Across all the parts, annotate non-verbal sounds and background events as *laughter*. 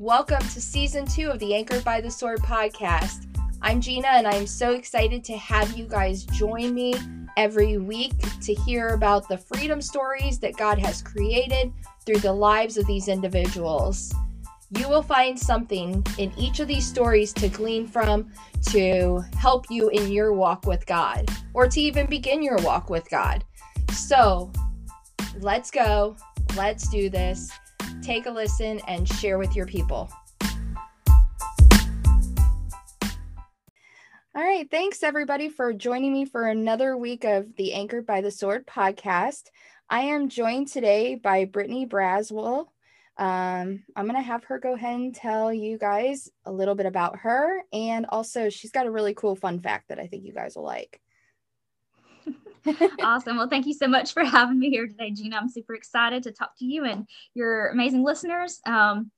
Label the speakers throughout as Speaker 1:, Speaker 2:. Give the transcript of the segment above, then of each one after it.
Speaker 1: Welcome to season two of the Anchored by the Sword podcast. I'm Gina, and I'm so excited to have you guys join me every week to hear about the freedom stories that God has created through the lives of these individuals. You will find something in each of these stories to glean from to help you in your walk with God or to even begin your walk with God. So let's go. Let's do this. Take a listen and share with your people. All right. Thanks, everybody, for joining me for another week of the Anchored by the Sword podcast. I am joined today by Brittany Braswell. Um, I'm going to have her go ahead and tell you guys a little bit about her. And also, she's got a really cool fun fact that I think you guys will like. *laughs*
Speaker 2: awesome. Well, thank you so much for having me here today, Gina. I'm super excited to talk to you and your amazing listeners. Um,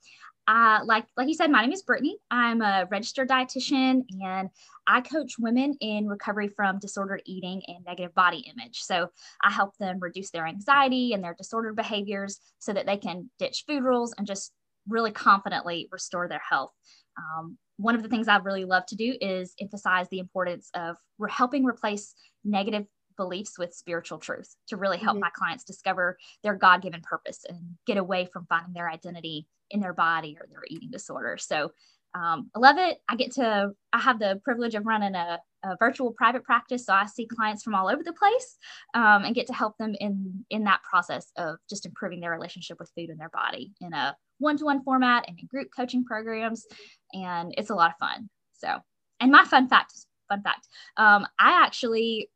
Speaker 2: uh, like like you said, my name is Brittany. I'm a registered dietitian, and I coach women in recovery from disordered eating and negative body image. So I help them reduce their anxiety and their disordered behaviors so that they can ditch food rules and just really confidently restore their health. Um, one of the things I really love to do is emphasize the importance of re- helping replace negative beliefs with spiritual truth to really help mm-hmm. my clients discover their God given purpose and get away from finding their identity in their body or their eating disorder. So um, I love it. I get to, I have the privilege of running a, a, virtual private practice. So I see clients from all over the place um, and get to help them in, in that process of just improving their relationship with food and their body in a one-to-one format and in group coaching programs. And it's a lot of fun. So, and my fun fact, fun fact, um, I actually,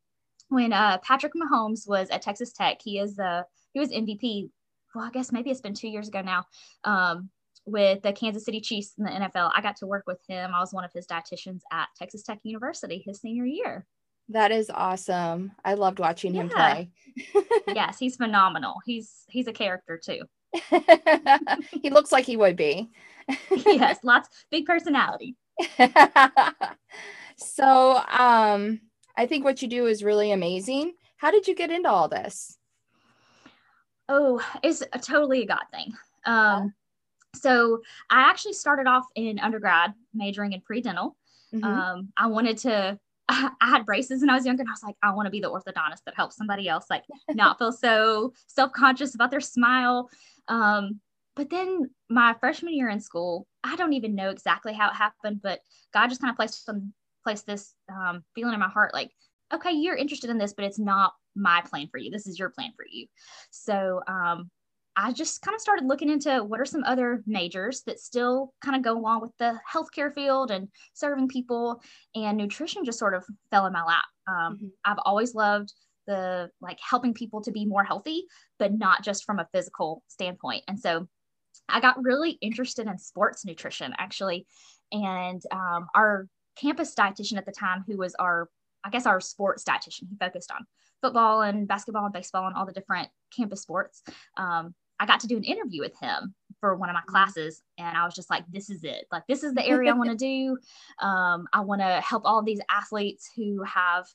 Speaker 2: when uh, Patrick Mahomes was at Texas Tech, he is the, he was MVP well, I guess maybe it's been two years ago now, um, with the Kansas City Chiefs in the NFL. I got to work with him. I was one of his dietitians at Texas Tech University his senior year.
Speaker 1: That is awesome. I loved watching yeah. him play. *laughs*
Speaker 2: yes, he's phenomenal. He's he's a character too. *laughs* *laughs*
Speaker 1: he looks like he would be.
Speaker 2: yes, lots big personality.
Speaker 1: so, um I think what you do is really amazing. How did you get into all this?
Speaker 2: Oh, it's a totally a God thing. Um, so I actually started off in undergrad majoring in pre-dental. Mm-hmm. Um, I wanted to, *laughs* I had braces when I was younger and I was like, I want to be the orthodontist that helps somebody else, like *laughs* not feel so self-conscious about their smile. Um, but then my freshman year in school, I don't even know exactly how it happened, but God just kind of placed some, placed this um, feeling in my heart, like, okay, you're interested in this, but it's not my plan for you. This is your plan for you. So um, I just kind of started looking into what are some other majors that still kind of go along with the healthcare field and serving people, and nutrition just sort of fell in my lap. Um, mm-hmm. I've always loved the like helping people to be more healthy, but not just from a physical standpoint. And so I got really interested in sports nutrition actually, and um, our campus dietitian at the time, who was our I guess our sports dietitian, he focused on football and basketball and baseball and all the different campus sports. Um, I got to do an interview with him for one of my classes, and I was just like, "This is it! Like, this is the area I want to *laughs* do. Um, I want to help all these athletes who have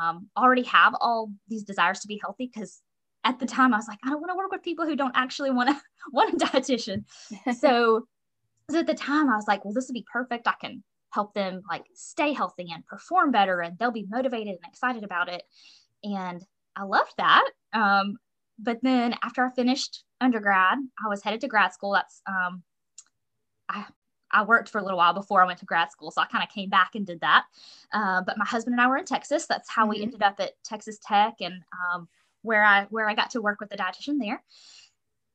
Speaker 2: um, already have all these desires to be healthy." Because at the time, I was like, "I don't want to work with people who don't actually want to *laughs* want a dietitian." *laughs* so, so at the time, I was like, "Well, this would be perfect. I can help them like stay healthy and perform better, and they'll be motivated and excited about it." And I loved that. Um, but then after I finished undergrad, I was headed to grad school. That's um, I I worked for a little while before I went to grad school, so I kind of came back and did that. Uh, but my husband and I were in Texas. That's how mm-hmm. we ended up at Texas Tech, and um, where I where I got to work with the dietitian there.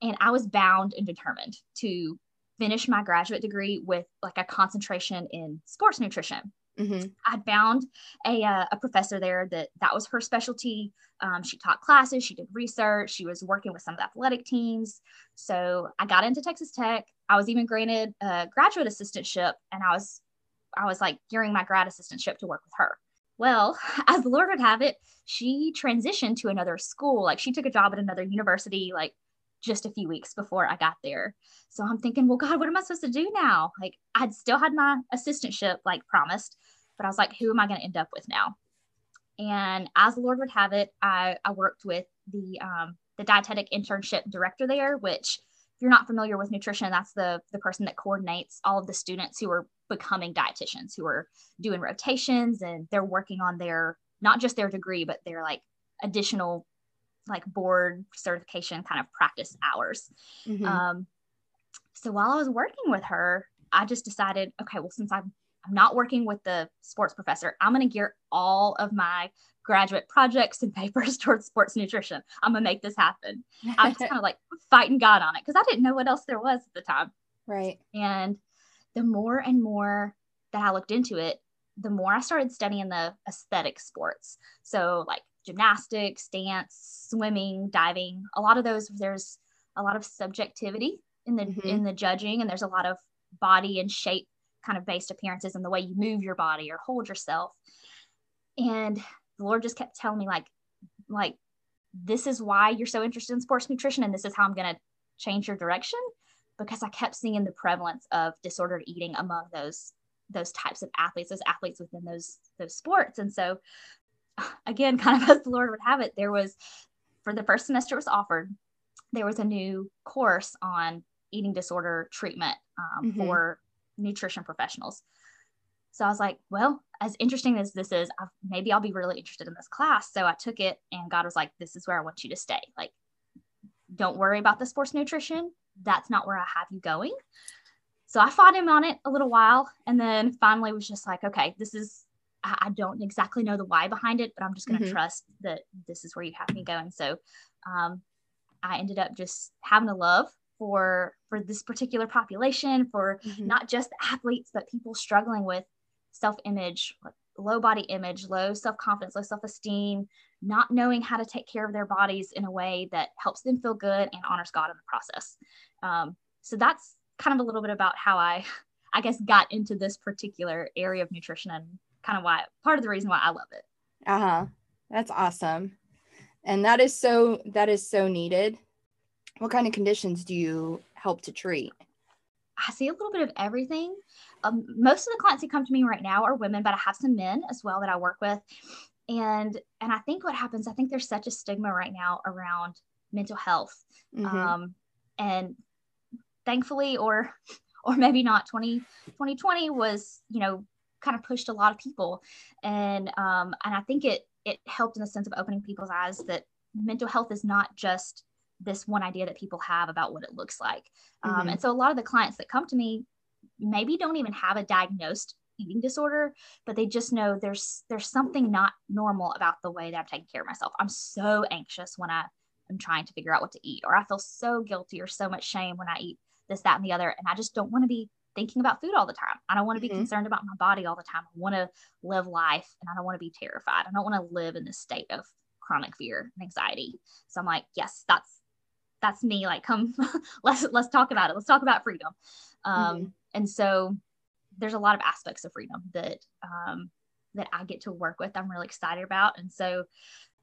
Speaker 2: And I was bound and determined to finish my graduate degree with like a concentration in sports nutrition. Mm-hmm. I found a, uh, a professor there that that was her specialty. Um, she taught classes, she did research, she was working with some of the athletic teams. So I got into Texas Tech. I was even granted a graduate assistantship, and I was I was like gearing my grad assistantship to work with her. Well, *laughs* as the Lord would have it, she transitioned to another school. Like she took a job at another university, like just a few weeks before I got there. So I'm thinking, well, God, what am I supposed to do now? Like I'd still had my assistantship like promised, but I was like, who am I going to end up with now? And as the Lord would have it, I, I worked with the um, the dietetic internship director there, which if you're not familiar with nutrition, that's the the person that coordinates all of the students who are becoming dietitians, who are doing rotations and they're working on their not just their degree, but their like additional like board certification kind of practice hours. Mm-hmm. Um, so while I was working with her, I just decided, okay, well, since I'm I'm not working with the sports professor, I'm going to gear all of my graduate projects and *laughs* papers towards sports nutrition. I'm gonna make this happen. I was kind of like fighting God on it because I didn't know what else there was at the time.
Speaker 1: Right.
Speaker 2: And the more and more that I looked into it, the more I started studying the aesthetic sports. So like gymnastics, dance, swimming, diving, a lot of those there's a lot of subjectivity in the mm-hmm. in the judging and there's a lot of body and shape kind of based appearances and the way you move your body or hold yourself. And the Lord just kept telling me like, like, this is why you're so interested in sports nutrition, and this is how I'm gonna change your direction, because I kept seeing the prevalence of disordered eating among those those types of athletes, those athletes within those those sports. And so again, *laughs* kind of as the Lord would have it, there was for the first semester it was offered, there was a new course on eating disorder treatment um, mm-hmm. for nutrition professionals. So I was like, well, as interesting as this is, I've, maybe I'll be really interested in this class. So I took it, and God was like, this is where I want you to stay. Like, don't worry about the sports nutrition. That's not where I have you going. So I fought him on it a little while, and then finally was just like, okay, this is. I, don't exactly know the why behind it, but I'm just going to mm-hmm. trust that this is where you have me going. So um, I ended up just having a love for for this particular population, for mm-hmm. not just athletes, but people struggling with self image, low body image, low self confidence, low self esteem, not knowing how to take care of their bodies in a way that helps them feel good and honors God in the process. Um, so that's kind of a little bit about how I, *laughs* I guess, got into this particular area of nutrition and kind of why part of the reason why I love it.
Speaker 1: Uh huh. That's awesome. And that is so that is so needed. What kind of conditions do you help to treat?
Speaker 2: I see a little bit of everything. Um, most of the clients who come to me right now are women, but I have some men as well that I work with. And and I think what happens, I think there's such a stigma right now around mental health. Mm-hmm. Um, and thankfully, or *laughs* or maybe not, 20, 2020 was, you know, kind of pushed a lot of people. And um, and I think it it helped in the sense of opening people's eyes that mental health is not just this one idea that people have about what it looks like. Um, mm-hmm. And so a lot of the clients that come to me maybe don't even have a diagnosed eating disorder, but they just know there's there's something not normal about the way that I'm taking care of myself. I'm so anxious when I am trying to figure out what to eat, or I feel so guilty or so much shame when I eat this, that, and the other. And I just don't want to be thinking about food all the time. I don't want to be mm-hmm. concerned about my body all the time. I want to live life and I don't want to be terrified. I don't want to live in this state of chronic fear and anxiety. So I'm like, yes, that's that's me like come *laughs* let's let's talk about it let's talk about freedom um, mm-hmm. and so there's a lot of aspects of freedom that um, that i get to work with i'm really excited about and so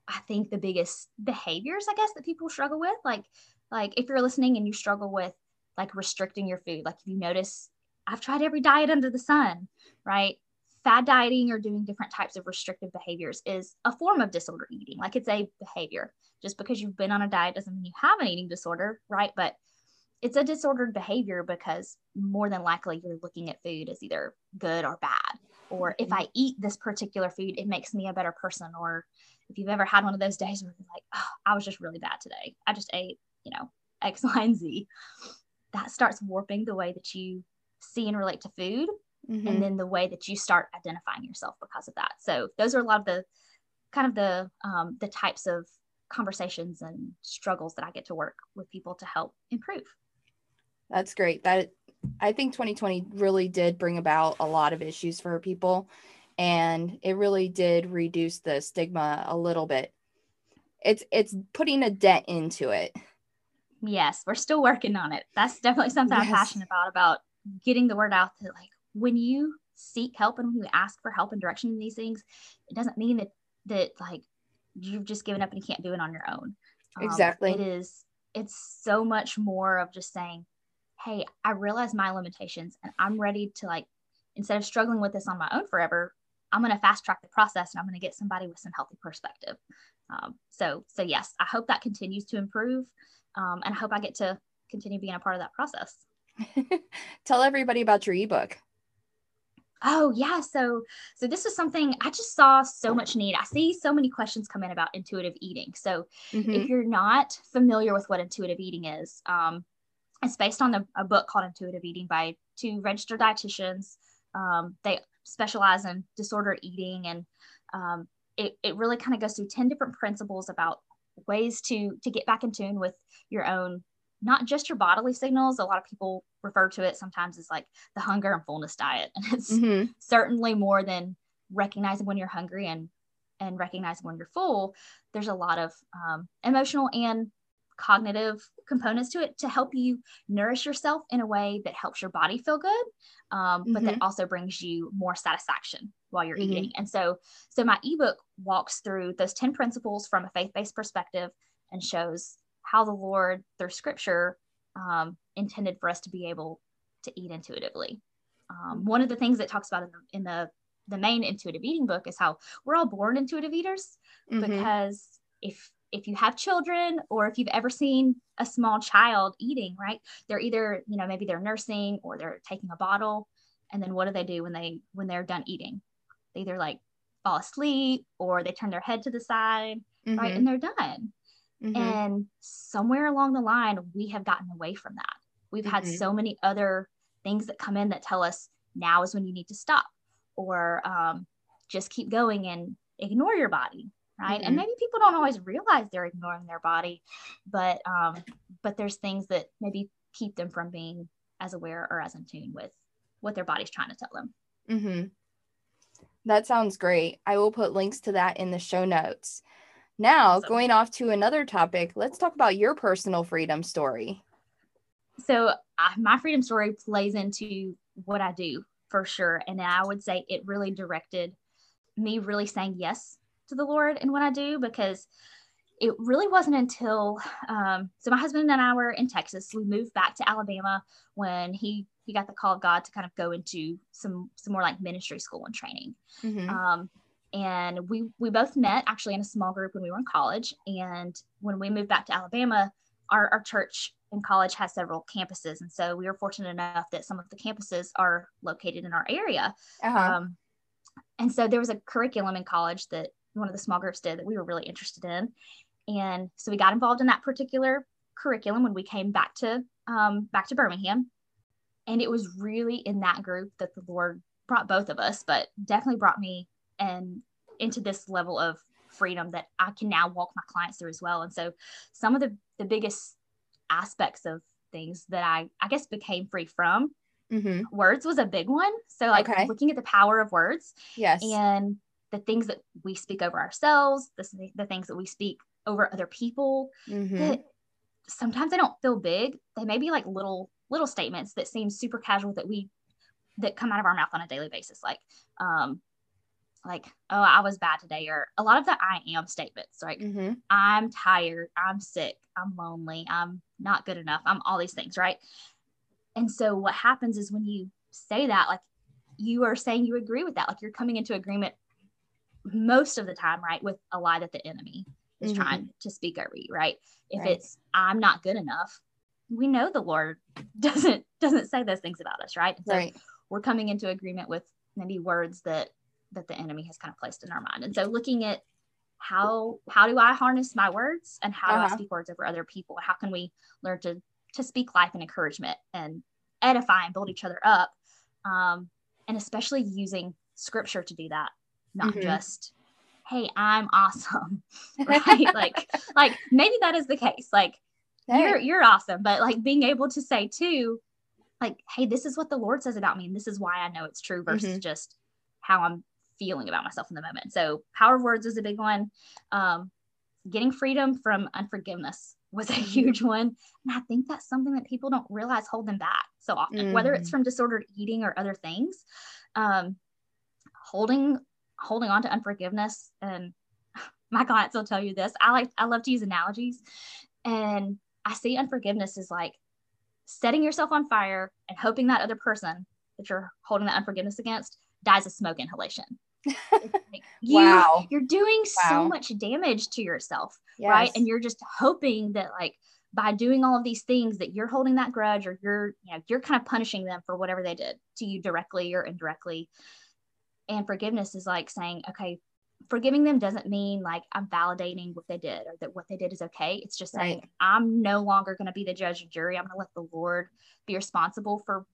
Speaker 2: i think the biggest behaviors i guess that people struggle with like like if you're listening and you struggle with like restricting your food like if you notice i've tried every diet under the sun right fad dieting or doing different types of restrictive behaviors is a form of disorder eating. Like it's a behavior. Just because you've been on a diet doesn't mean you have an eating disorder, right? But it's a disordered behavior because more than likely you're looking at food as either good or bad. Or if I eat this particular food, it makes me a better person. Or if you've ever had one of those days where you're like, oh, I was just really bad today. I just ate, you know, X, *laughs* Y, and Z. That starts warping the way that you see and relate to food mm-hmm. and then the way that you start identifying yourself because of that. So those are a lot of the kind of the um, the types of conversations and struggles that i get to work with people to help improve.
Speaker 1: That's great. That i think 2020 really did bring about a lot of issues for people and it really did reduce the stigma a little bit. It's it's putting a dent into it.
Speaker 2: Yes we're still working on it. That's definitely something yes. i'm passionate about about getting the word out that like when you seek help and when you ask for help and direction in these things, it doesn't mean that that like you've just given up and you can't do it on your own.
Speaker 1: Um, exactly.
Speaker 2: It is. It's so much more of just saying, "Hey, I realize my limitations, and I'm ready to like instead of struggling with this on my own forever, I'm going to fast track the process and I'm going to get somebody with some healthy perspective." Um, so, so yes, I hope that continues to improve, um, and I hope I get to continue being a part of that process. *laughs*
Speaker 1: Tell everybody about your ebook.
Speaker 2: Oh yeah, so so this is something I just saw so much need. I see so many questions come in about intuitive eating. So mm-hmm. if you're not familiar with what intuitive eating is, um, it's based on a, a, book called Intuitive Eating by two registered dietitians. Um, they specialize in disordered eating, and um, it it really kind of goes through ten different principles about ways to to get back in tune with your own not just your bodily signals. A lot of people refer to it sometimes as like the hunger and fullness diet. And *laughs* it's mm-hmm. certainly more than recognizing when you're hungry and and recognizing when you're full. There's a lot of um, emotional and cognitive components to it to help you nourish yourself in a way that helps your body feel good um, mm-hmm. but that mm-hmm. also brings you more satisfaction while you're mm-hmm. eating and so so my ebook walks through those 10 principles from a faith-based perspective and shows how the Lord, through scripture, um, intended for us to be able to eat intuitively. Um, one of the things that talks about in the, in the, the main intuitive eating book is how we're all born intuitive eaters mm-hmm. because if if you have children or if you've ever seen a small child eating right they're either you know maybe they're nursing or they're taking a bottle and then what do they do when they when they're done eating they either like fall asleep or they turn their head to the side mm-hmm. right and they're done Mm-hmm. And somewhere along the line, we have gotten away from that. We've mm-hmm. had so many other things that come in that tell us now is when you need to stop or um, just keep going and ignore your body right mm-hmm. and maybe people don't always realize they're ignoring their body but um but there's things that maybe keep them from being as aware or as in tune with what their body's trying to tell them
Speaker 1: mm-hmm. that sounds great i will put links to that in the show notes now, going off to another topic, let's talk about your personal freedom story.
Speaker 2: So, uh, my freedom story plays into what I do for sure. And I would say it really directed me really saying yes to the Lord in what I do because it really wasn't until um, so my husband and I were in Texas. We moved back to Alabama when he he got the call of God to kind of go into some some more like ministry school and training. Mm-hmm. Um, and we we both met actually in a small group when we were in college. And when we moved back to alabama our, our church in college has several campuses. And so we were fortunate enough that some of the campuses are located in our area. Uh-huh. um, and so there was a curriculum in college that one of the small groups did that we were really interested in. And so we got involved in that particular curriculum when we came back to um, back to birmingham. And it was really in that group that the lord brought both of us but definitely brought me and into this level of freedom that I can now walk my clients through as well. And so some of the, the biggest aspects of things that I, I guess became free from mm-hmm. words was a big one. So like okay. looking at the power of words.
Speaker 1: Yes.
Speaker 2: And the things that we speak over ourselves, the, the things that we speak over other people mm-hmm. that sometimes they don't feel big. They may be like little, little statements that seem super casual that we, that come out of our mouth on a daily basis. Like, um, like, oh, I was bad today, or a lot of the I am statements, like, mm-hmm. I'm tired, I'm sick, I'm lonely, I'm not good enough, I'm all these things, right? And so what happens is when you say that, like, you are saying you agree with that, like, you're coming into agreement most of the time, right, with a lie that the enemy is mm-hmm. trying to speak over you, right? If right. it's I'm not good enough, we know the Lord *laughs* doesn't doesn't say those things about us, right? so right. we're coming into agreement with maybe words that that the enemy has kind of placed in our mind. And so looking at how how do I harness my words and how uh-huh. do I uh-huh. speak words over other people? How can we learn to to speak life and encouragement and edify and build each other up? Um, and especially using scripture to do that, not mm-hmm. just hey i'm awesome *laughs* right like like maybe that is the case like hey. you're you're awesome but like being able to say too like hey this is what the lord says about me and this is why i know it's true versus mm-hmm. just how i'm feeling about myself in the moment. So power of words was a big one. Um, getting freedom from unforgiveness was a *laughs* mm-hmm. huge one. And I think that's something that people don't realize hold them back so often, mm-hmm. whether it's mm-hmm. from disordered eating or other things. Um, holding holding on to unforgiveness and *laughs* my clients will tell you this. I like I love to use analogies. And I see unforgiveness as like setting yourself on fire and hoping that other person that you're holding that unforgiveness against dies of smoke inhalation *laughs* like you, wow. You're doing wow. so much damage to yourself, yes. right? And you're just hoping that like by doing all of these things that you're holding that grudge or you're you know you're kind of punishing them for whatever they did to you directly or indirectly and forgiveness is like saying okay forgiving them doesn't mean like i'm validating what they did or that what they did is okay it's just saying right. i'm no longer going to be the judge and jury i'm going to let the lord be responsible for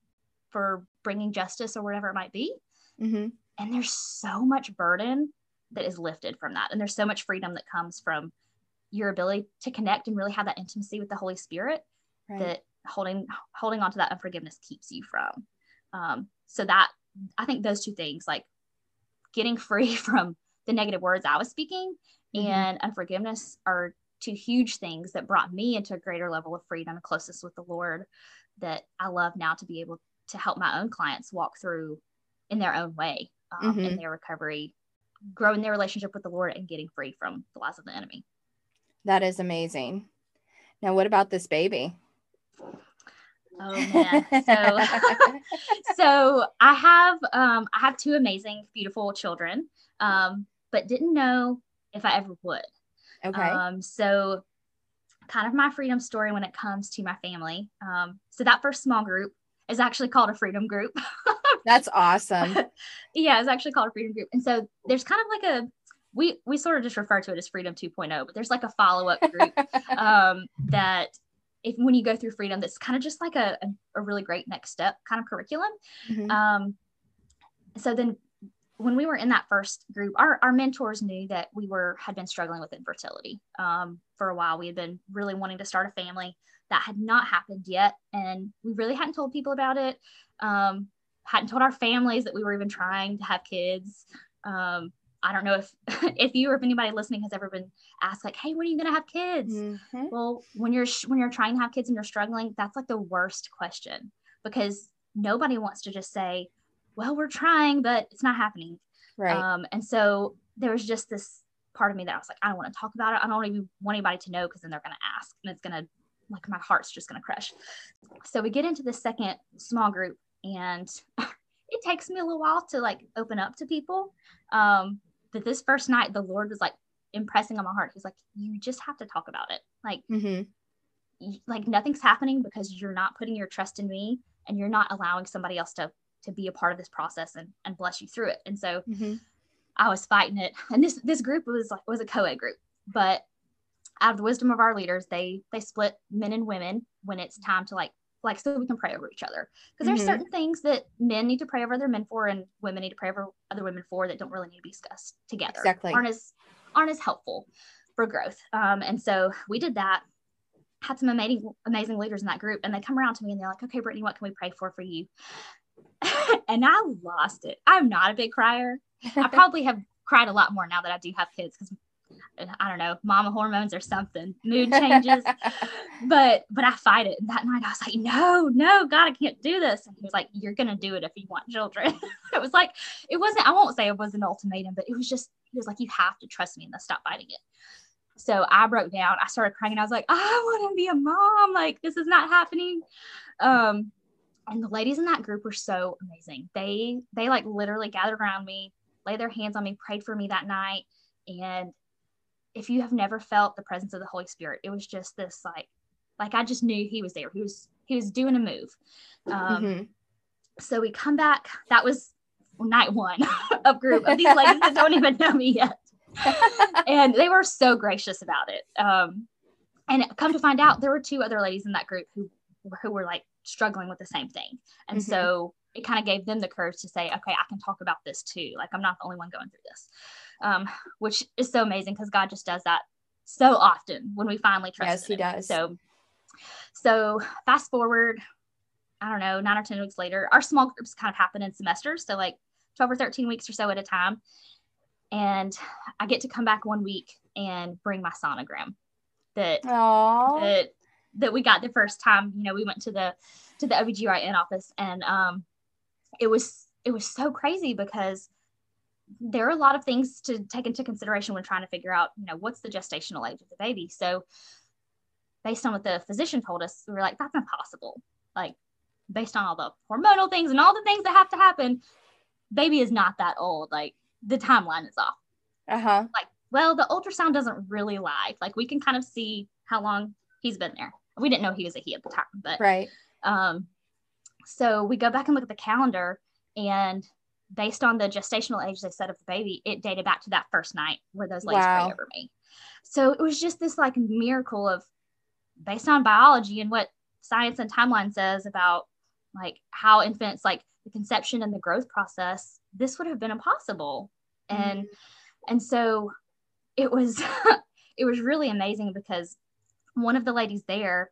Speaker 2: for bringing justice or whatever it might be mm-hmm. And there's so much burden that is lifted from that and there's so much freedom that comes from your ability to connect and really have that intimacy with the Holy Spirit right. that holding holding on to that unforgiveness keeps you from. Um, so that I think those two things, like getting free *laughs* from the negative words I was speaking mm-hmm. and unforgiveness, are two huge things that brought me into a greater level of freedom and closeness with the Lord that I love now to be able to help my own clients walk through in their own way um, mm-hmm. in their recovery, growing their relationship with the Lord and getting free from the lies of the enemy.
Speaker 1: That is amazing. Now, what about this baby?
Speaker 2: Oh man. So, *laughs* so I have um, I have two amazing, beautiful children, um, but didn't know if I ever would. Okay. Um, so kind of my freedom story when it comes to my family. Um, so that first small group is actually called a freedom group. *laughs*
Speaker 1: That's awesome. *laughs*
Speaker 2: yeah, it's actually called a freedom group. And so there's kind of like a we we sort of just refer to it as freedom 2.0 but there's like a follow-up group *laughs* um, that if when you go through freedom that's kind of just like a, a, a, really great next step kind of curriculum mm-hmm. um, so then when we were in that first group our, our mentors knew that we were had been struggling with infertility um, for a while we had been really wanting to start a family that had not happened yet and we really hadn't told people about it um, hadn't told our families that we were even trying to have kids um, I don't know if *laughs* if you or if anybody listening has ever been asked like, "Hey, when are you going to have kids?" Mm-hmm. Well, when you're when you're trying to have kids and you're struggling, that's like the worst question because nobody wants to just say, "Well, we're trying, but it's not happening." Right. Um, and so there was just this part of me that I was like, I don't want to talk about it. I don't even want anybody to know because then they're going to ask, and it's going to like my heart's just going to crush. So we get into the second small group, and *laughs* it takes me a little while to like open up to people. Um, that this first night the Lord was like impressing on my heart. He's like, you just have to talk about it. Like, mm-hmm. like nothing's happening because you're not putting your trust in me and you're not allowing somebody else to to be a part of this process and, and bless you through it. And so mm-hmm. I was fighting it. *laughs* And this this group was like was a co-ed group, but out of the wisdom of our leaders, they they split men and women when it's time to like like so we can pray over each other. Because there's mm-hmm. certain things that men need to pray over other men for and women need to pray over other women for that don't really need to be discussed together exactly. aren't as aren't as helpful for growth. Um, and so we did that had some amazing amazing leaders in that group and they come around to me and they're like okay brittany what can we pray for for you? *laughs* And i lost it. I'm not a big crier. I *laughs* probably have cried a lot more now that i do have kids because I don't know, mama hormones or something, mood *laughs* changes. but but I fight it. And that night I was like, no, no, God, I can't do this. And he was like, You're gonna do it if you want children. *laughs* it was like, it wasn't, I won't say it was an ultimatum, but it was just, he was like, You have to trust me and stop fighting it. So I broke down. I started crying and I was like, I want to be a mom. Like, this is not happening. Um, and the ladies in that group were so amazing. They they like literally gathered around me, laid their hands on me, prayed for me that night. And if you have never felt the presence of the Holy Spirit, it was just this like, like I just knew he was there. He was, he was doing a move. Um, mm-hmm. So we come back. That was night one *laughs* of group of these ladies that don't even know me yet. *laughs* and they were so gracious about it. Um, and come to find out, there were two other ladies in that group who, who were like struggling with the same thing. And mm-hmm. so it kind of gave them the courage to say, okay, I can talk about this too. Like I'm not the only one going through this um, which is so amazing because God just does that so often when we finally trust
Speaker 1: yes,
Speaker 2: Him.
Speaker 1: He does.
Speaker 2: So, so fast forward, I don't know, nine or 10 weeks later, our small groups kind of happen in semesters. So, like 12 or 13 weeks or so at a time. And I get to come back one week and bring my sonogram that, that, that we got the first time, you know, we went to the, to the OBGYN office and, um, it was, it was so crazy because there are a lot of things to take into consideration when trying to figure out, you know, what's the gestational age of the baby. So, based on what the physician told us, we were like, that's impossible. Like, based on all the hormonal things and all the things that have to happen, baby is not that old. Like, the timeline is off. Uh huh. Like, well, the ultrasound doesn't really lie. Like, we can kind of see how long he's been there. we didn't know he was a he at the time, but
Speaker 1: right.
Speaker 2: Um, so we go back and look at the calendar, and based on the gestational age they said of the baby, it dated back to that first night where those ladies wow. prayed over me. So it was just this like miracle of based on biology and what science and timeline says about like how infants like the conception and the growth process, this would have been impossible. Mm-hmm. And and so it was *laughs* it was really amazing because one of the ladies there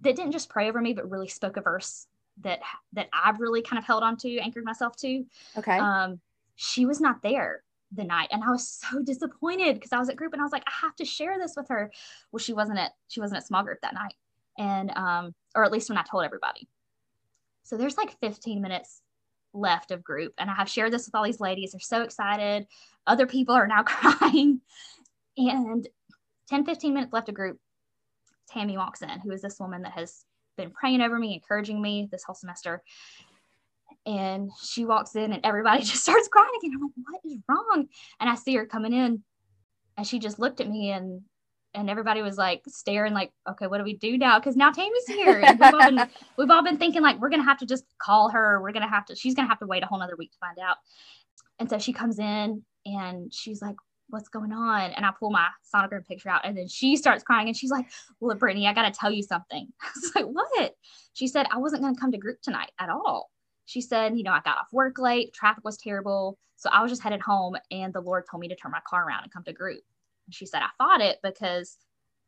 Speaker 2: that didn't just pray over me, but really spoke a verse that that I've really kind of held on to, anchored myself to.
Speaker 1: Okay.
Speaker 2: Um, she was not there the night, and I was so *laughs* disappointed because I was at group and I was like, I have to share this with her. Well, she wasn't at she wasn't at small group that night, and um, or at least when I told everybody. So there's like 15 minutes left of group, and I have shared this with all these ladies. They're so excited. Other people are now *laughs* crying, and 10 15 minutes left of group Tammy walks in, who is this woman that has been praying over me, encouraging me this whole semester. And she walks in and everybody *laughs* just starts crying again. I'm like, what is wrong? And I see her coming in and she just looked at me and and everybody was like staring like, okay, what do we do now? Because now Tammy's *laughs* here. And we've, all been, we've all been thinking like we're gonna have to just call her. We're gonna have to, she's gonna have to wait a whole nother week to find out. And so she comes in and she's like, what's going on? And I pull my sonogram picture out and then she starts crying and she's like, well, Brittany, I got to tell you something. *laughs* I was like, what? She said, I wasn't going to come to group tonight at all. She said, you know, I got off work late, traffic was terrible. So I was just headed home and the Lord told me to turn my car around and come to group. And she said, I fought it because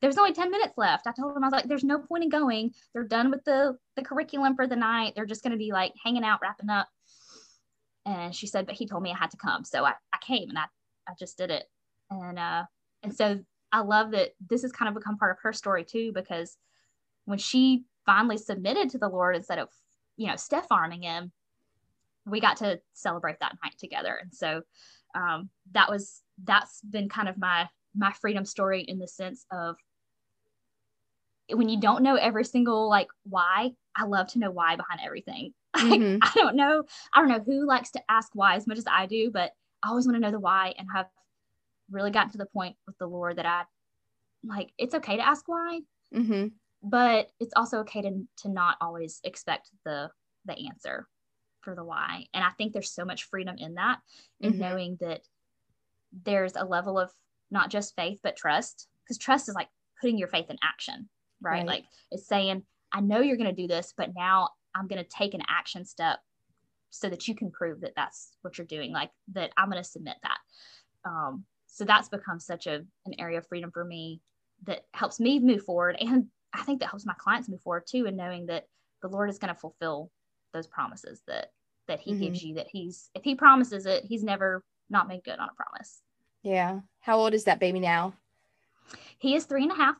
Speaker 2: there's only 10 minutes left. I told him, I was like, there's no point in going. They're done with the, the curriculum for the night. They're just going to be like hanging out, wrapping up. And she said, but he told me I had to come. So I, I came and I, I just did it and uh and so i love that this has kind of become part of her story too because when she finally submitted to the lord instead of you know step farming him we got to celebrate that night together and so um, that was that's been kind of my my freedom story in the sense of when you don't know every single like why i love to know why behind everything *laughs* mm-hmm. I, I don't know i don't know who likes to ask why as much as i do but i always want to know the why and have really gotten to the point with the Lord that I like it's okay to ask why,
Speaker 1: mm-hmm.
Speaker 2: but it's also okay to to not always expect the the answer for the why. And I think there's so much freedom in that, in mm-hmm. knowing that there's a level of not just faith but trust, because trust is like putting your faith in action, right? right. Like it's saying, I know you're going to do this, but now I'm going to take an action step so that you can prove that that's what you're doing, like that I'm going to submit that. Um, so that's become such a an area of freedom for me that helps me move forward. And i think that helps my clients move forward too and knowing that the lord is going to fulfill those promises that that he mm-hmm. gives you that he's if he promises it he's never not made good on a promise.
Speaker 1: Yeah. How old is that baby now?
Speaker 2: He is three and a half,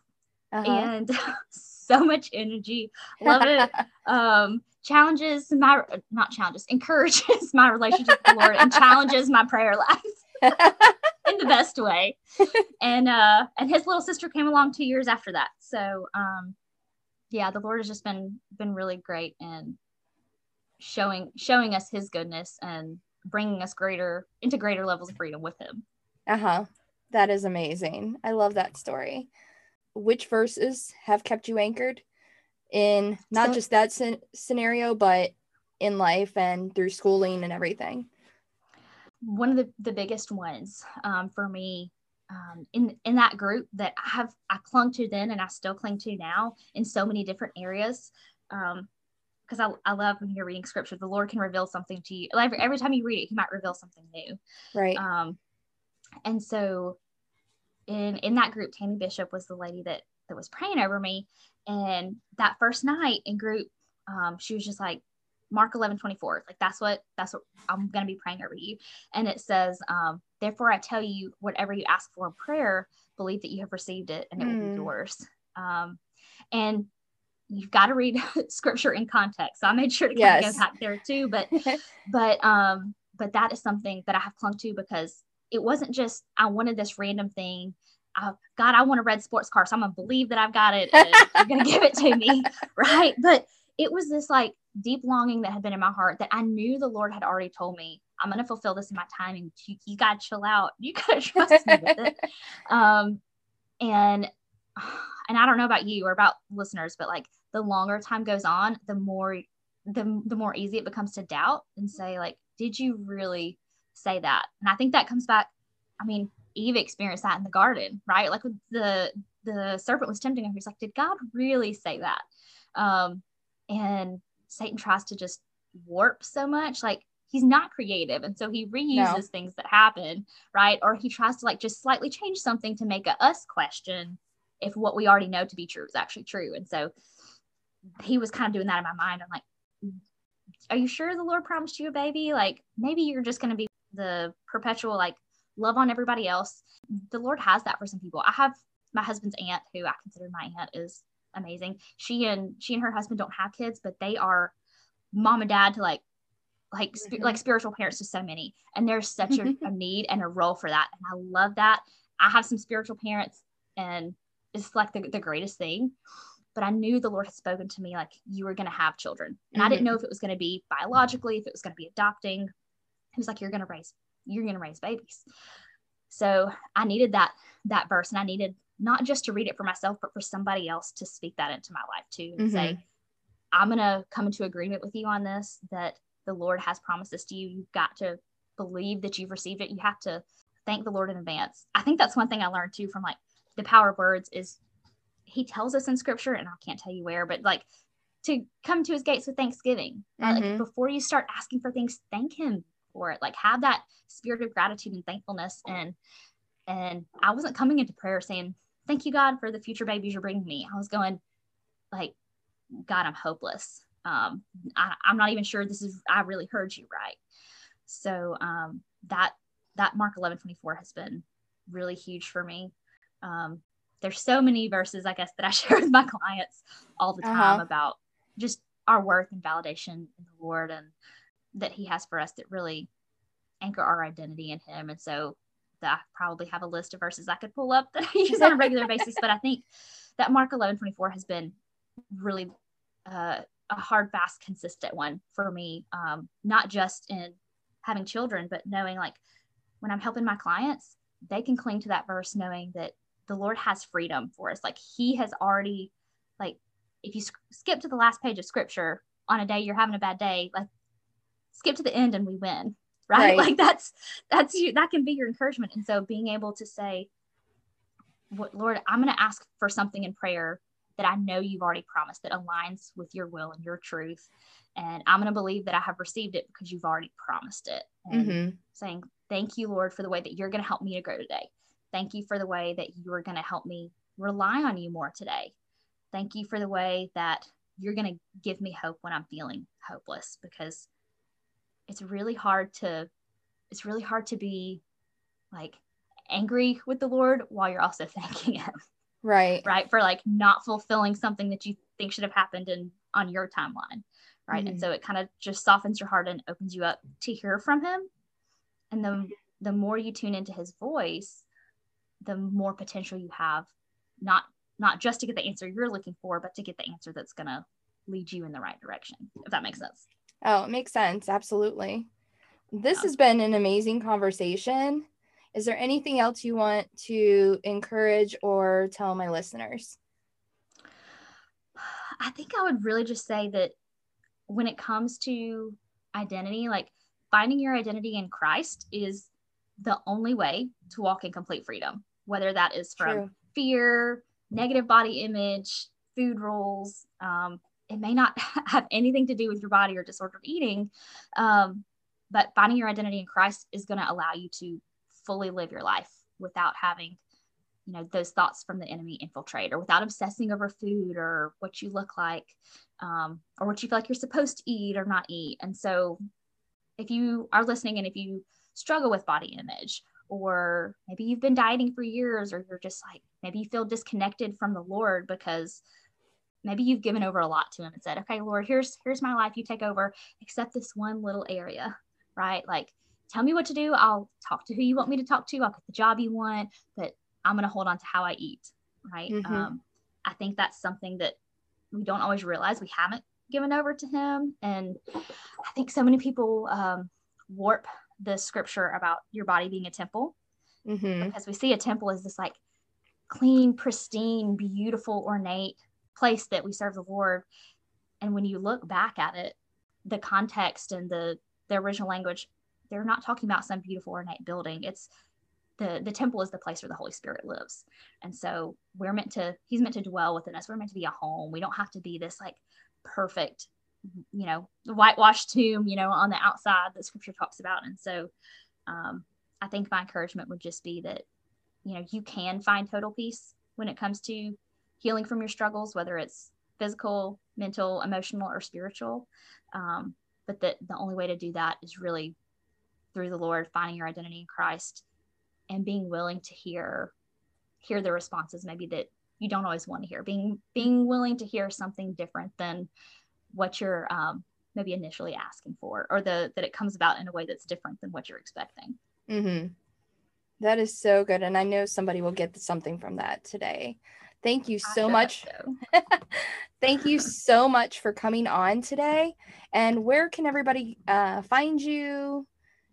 Speaker 2: uh-huh. and *laughs* so much energy. Love it. *laughs* Um challenges my not challenges encourages *laughs* my relationship with the lord and challenges my prayer life in the best way. *laughs* and uh and his little sister came along two years after that. So um yeah, the Lord has just been been really great in showing showing us his goodness and bringing us greater into greater levels of freedom with him.
Speaker 1: Uh-huh. That is amazing. I love that story. Which verses have kept you anchored in not so, just that scenario but in life and through schooling and everything?
Speaker 2: One of the, the biggest ones um, for me um, in in that group that I have I clung to then and I still cling to now in so many different areas. Um, because I, I love when you're reading scripture, the Lord can reveal something to you. Every, every time you read it, He might reveal something new.
Speaker 1: Right.
Speaker 2: Um, and so in in that group, Tammy Bishop was the lady that that was praying over me. And that first night in group, um, she was just like, Mark 11, 24. Like that's what, that's what I'm going to be praying over you. And it says, um, therefore I tell you, whatever you ask for in prayer, believe that you have received it and it mm. will be hmm. yours. Um, and you've got to read *laughs* scripture in context. So I made sure to yes. go back there too, but, *laughs* but, um, but that is something that I have clung to because it wasn't just, I wanted this random thing. Uh, God, I want a red sports car. So I'm going to believe that I've got it. And you're going to give it to me. *laughs* Right. But it was this like deep longing that had been in my heart that I knew the Lord had already told me, I'm going to fulfill this in my timing. You, you got to chill out. You got to *laughs* trust me with it. *laughs* Um, and and I don't know about you or about listeners, but like the longer time goes on, the more the, the more easy it becomes to doubt and say like, did you really say that? And I think that comes back. I mean, Eve experienced that in the garden, right? Like the the serpent was tempting him. He's like, did God really say that? Um, and Satan tries to just warp so much. Like he's not creative. And so he reuses no. things that happen right? Or he tries to like just slightly change something to make a us question if what we already know to be true is actually true. And so he was kind of doing that in my mind. I'm like are you sure the lord promised you a baby? Like maybe you're just going to be the perpetual like love on everybody else. The lord has that for some people. I have my husband's aunt who i consider my aunt is amazing. She and she and her husband don't have kids but they are mom and dad to like like mm-hmm. like spiritual parents to so many. And there's such a, *laughs* a, need and a role for that. And i love that. I have some spiritual parents and it's like the, the greatest thing. But i knew the lord had spoken to me like you were going to have children. And mm-hmm. i didn't know if it was going to be biologically if it was going to be adopting. He was like you're going to raise you're going to raise babies. So i needed that that verse and i needed not just to read it for myself but for somebody else to speak that into my life too and mm-hmm. say i'm going to come into agreement with you on this that the Lord has promised this to you. You've got to believe that you've received it. You have to thank the Lord in advance. I think that's one thing I learned too from like the power of words is he tells us in scripture, and I can't tell you where, but like to come to his gates with thanksgiving. Mm-hmm. Like before you start asking for things, thank him for it. Like have that spirit of gratitude and thankfulness. And and I wasn't coming into prayer saying, Thank you, God, for the future babies you're bringing me. I was going like, God, I'm hopeless um, I, am not even sure this is I really heard you right. So um, that that Mark 11 24 has been really huge for me. Um, there's so many verses, I guess, that I *laughs* share with my clients all the time uh-huh. about just our worth and validation in the Lord and that He has for us that really anchor our identity in Him. And so I probably have a list of verses I could pull up that I *laughs* use on a regular basis, but I think that Mark 11 24 has been really uh, a hard, fast, consistent one for me. Um, not just in having children, but knowing like when I'm helping my clients, they can cling to that verse knowing that the Lord has freedom for us. Like He has already, like, if you skip to the last page of scripture on a day you're having a bad day, like, skip to the end and we win. Right? right. Like that's that's you that can be your encouragement. And so being able to say, what Lord, I'm gonna ask for something in prayer that I know you've already promised that aligns with your will and your truth. And I'm going to believe that I have received it because you've already promised it. And mm-hmm. saying, Thank you, Lord, for the way that you're going to help me to grow today. Thank you for the way that you are going to help me rely on you more today. Thank you for the way that you're going to give me hope when I'm feeling hopeless because it's really hard to it's really hard to be like angry with the Lord while you're also *laughs* thanking him.
Speaker 1: Right.
Speaker 2: Right? For like not fulfilling something that you think should have happened in on your timeline. Right? Mm-hmm. and so it kind of just softens your heart and opens you up to hear from him. And the the more you tune into his voice the more potential you have not not just to get the answer you're looking for but to get the answer that's going to lead you in the right direction if that makes sense
Speaker 1: oh it makes sense absolutely this yeah. has been an amazing conversation is there anything else you want to encourage or tell my listeners?
Speaker 2: I think I would really just say that when it comes to identity, like finding your identity in Christ is the only way to walk in complete freedom, whether that is from True. fear, negative body image, food rules. Um, it may not *laughs* have anything to do with your body or disordered eating, um, but finding your identity in Christ is going to allow you to fully live your life without having you know those thoughts from the enemy infiltrate or without obsessing over food or what you look like um, or what you feel like you're supposed to eat or not eat. And so if you are listening and if you struggle with body image or maybe you've been dieting for years or you're just like maybe you feel disconnected from the lord because maybe you've given over a lot to him and said okay lord here's here's my life you take over except this one little area right like tell me what to do. I'll talk to who you want me to talk to. I'll get the job you want, but I'm going to hold on to how I eat. Right. Mm-hmm. Um, I think that's something that we don't always realize we haven't given over to him. And I think so many people um, warp the scripture about your body being a temple mm-hmm. because we see a temple as this like clean, pristine, beautiful, ornate place that we serve the Lord. And when you look back at it, the context and the the original language, they're not talking about some beautiful ornate building. It's the the temple is the place where the Holy Spirit lives. And so we're meant to he's meant to dwell within us. We're meant to be a home. We don't have to be this like perfect, you know, whitewashed tomb, you know, on the outside that scripture talks about. And so um, I think my encouragement would just be that, you know, you can find total peace when it comes to healing from your struggles, whether it's physical, mental, emotional, or spiritual. Um, but that the only way to do that is really through the Lord, finding your identity in Christ, and being willing to hear hear the responses maybe that you don't always want to hear. Being being willing to hear something different than what you're um, maybe initially asking for, or the that it comes about in a way that's different than what you're expecting.
Speaker 1: Mm-hmm. That is so good, and I know somebody will get something from that today. Thank you so much. So. *laughs* Thank you so much for coming on today. And where can everybody uh, find you?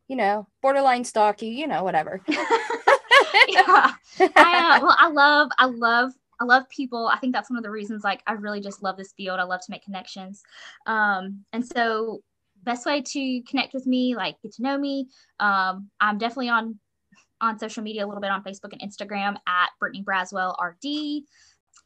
Speaker 1: You know, borderline stalk you, you know, whatever. *laughs* yeah.
Speaker 2: I, uh, *laughs* well, I love, I love I love people. I think that's one of the reasons like I really just love this field. I love to make connections. Um, and so best way to connect with me, like get to know me. Um, I'm definitely on on social media a little bit on Facebook and Instagram at Brittany Braswell RD.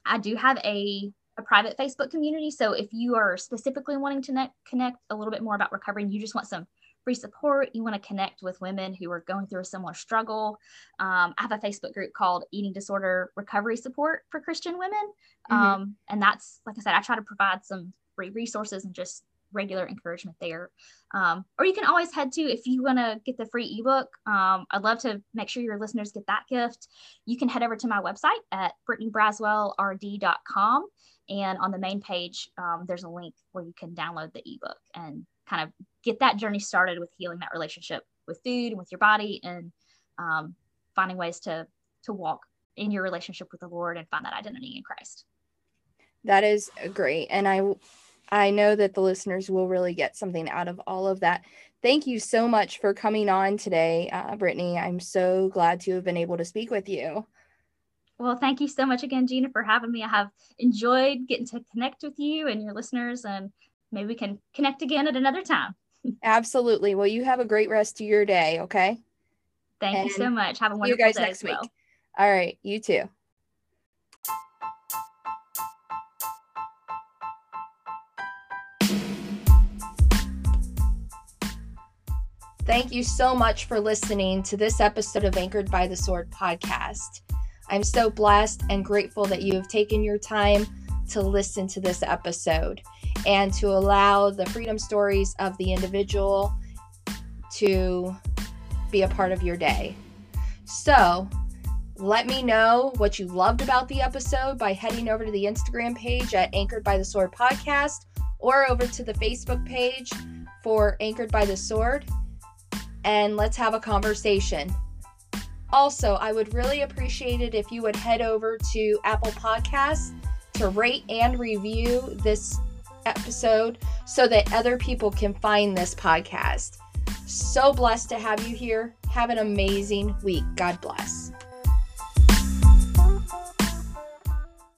Speaker 2: I do have a a private Facebook community. So if you are specifically wanting to connect, connect a little bit more about recovery and you just want some free support, you want to connect with women who are going through a similar struggle, um, I have a Facebook group called Eating Disorder Recovery Support for Christian Women. Mm-hmm. Um, and that's, like I said, I try to provide some free resources and just regular encouragement there. Um, or you can always head to, if you want to get the free ebook, um, I'd love to make sure your listeners get that gift. You can head over to my website at brittanybraswellrd.com. And on the main page, um, there's a link where you can download the ebook and kind of get that journey started with healing that relationship with food and with your body and um, finding ways to to walk in your relationship with the Lord and find that identity in Christ.
Speaker 1: That is great, and I I know that the listeners will really get something out of all of that. Thank you so much for coming on today, uh, Brittany. I'm so glad to have been able to speak with you.
Speaker 2: Well, thank you so much again, Gina, for having me. I have enjoyed getting to connect with you and your listeners, and maybe we can connect again at another time. *laughs*
Speaker 1: Absolutely. Well, you have a great rest of your day. Okay.
Speaker 2: Thank and you so much. Have a wonderful day. you guys next week. Well.
Speaker 1: All right. You too. Thank you so much for listening to this episode of Anchored by the Sword podcast. I'm so blessed and grateful that you have taken your time to listen to this episode and to allow the freedom stories of the individual to be a part of your day. So, let me know what you loved about the episode by heading over to the Instagram page at Anchored by the Sword Podcast or over to the Facebook page for Anchored by the Sword and let's have a conversation. Also, I would really appreciate it if you would head over to Apple Podcasts to rate and review this episode so that other people can find this podcast. So blessed to have you here. Have an amazing week. God bless.